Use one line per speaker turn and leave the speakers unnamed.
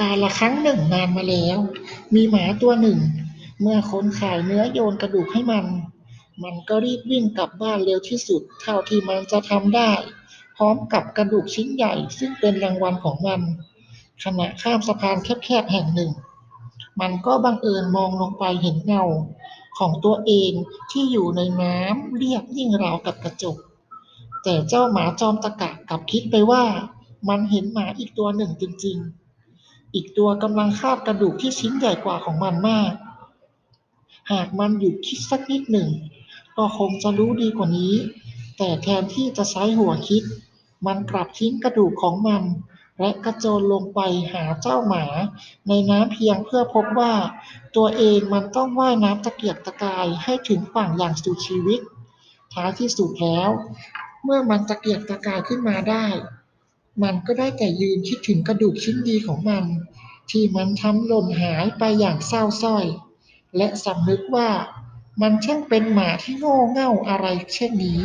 กาลครั้งหนึ่งนานมาแล้ว มีหมาตัวหนึ่ง เมื่อคนขายเนื้อโยนกระดูกให้มัน มันก็รีบวิ่งกลับบ้านเร็วที่สุด เท่าที่มันจะทำได้ พร้อมกับกระดูกชิ้นใหญ่ซึ่งเป็นรางวัลของมัน ขณะข้ามสะพานแคบๆแห่งหนึ่ง มันก็บังเอิญมองลงไปเห็นเงา ของตัวเองที่อยู่ในน้ำเรียบยิ่งราวกับกระจก แต่เจ้าหมาจอมตะกะกลับคิดไปว่า มันเห็นหมาอีกตัวหนึ่งจริงๆ อีกตัวกำลังคาบกระดูกที่ชิ้นใหญ่กว่าของมันมาก หากมันหยุดคิดสักนิดหนึ่ง ก็คงจะรู้ดีกว่านี้ แต่แทนที่จะใช้หัวคิด มันกลับทิ้งกระดูกของมัน และกระโจนลงไปหาเจ้าหมา ในน้ำเพียงเพื่อพบว่า ตัวเองมันต้องว่ายน้ำตะเกียกตะกายให้ถึงฝั่งอย่างสุดชีวิต ท้ายที่สุดแล้ว เมื่อมันตะเกียกตะกายขึ้นมาได้ มันก็ได้แต่ยืนคิดถึงกระดูกชิ้นดีของมัน ที่มันทำหล่นหายไปอย่างเศร้าสร้อย และสำนึกว่ามันช่างเป็นหมาที่โง่เง่าอะไรเช่นนี้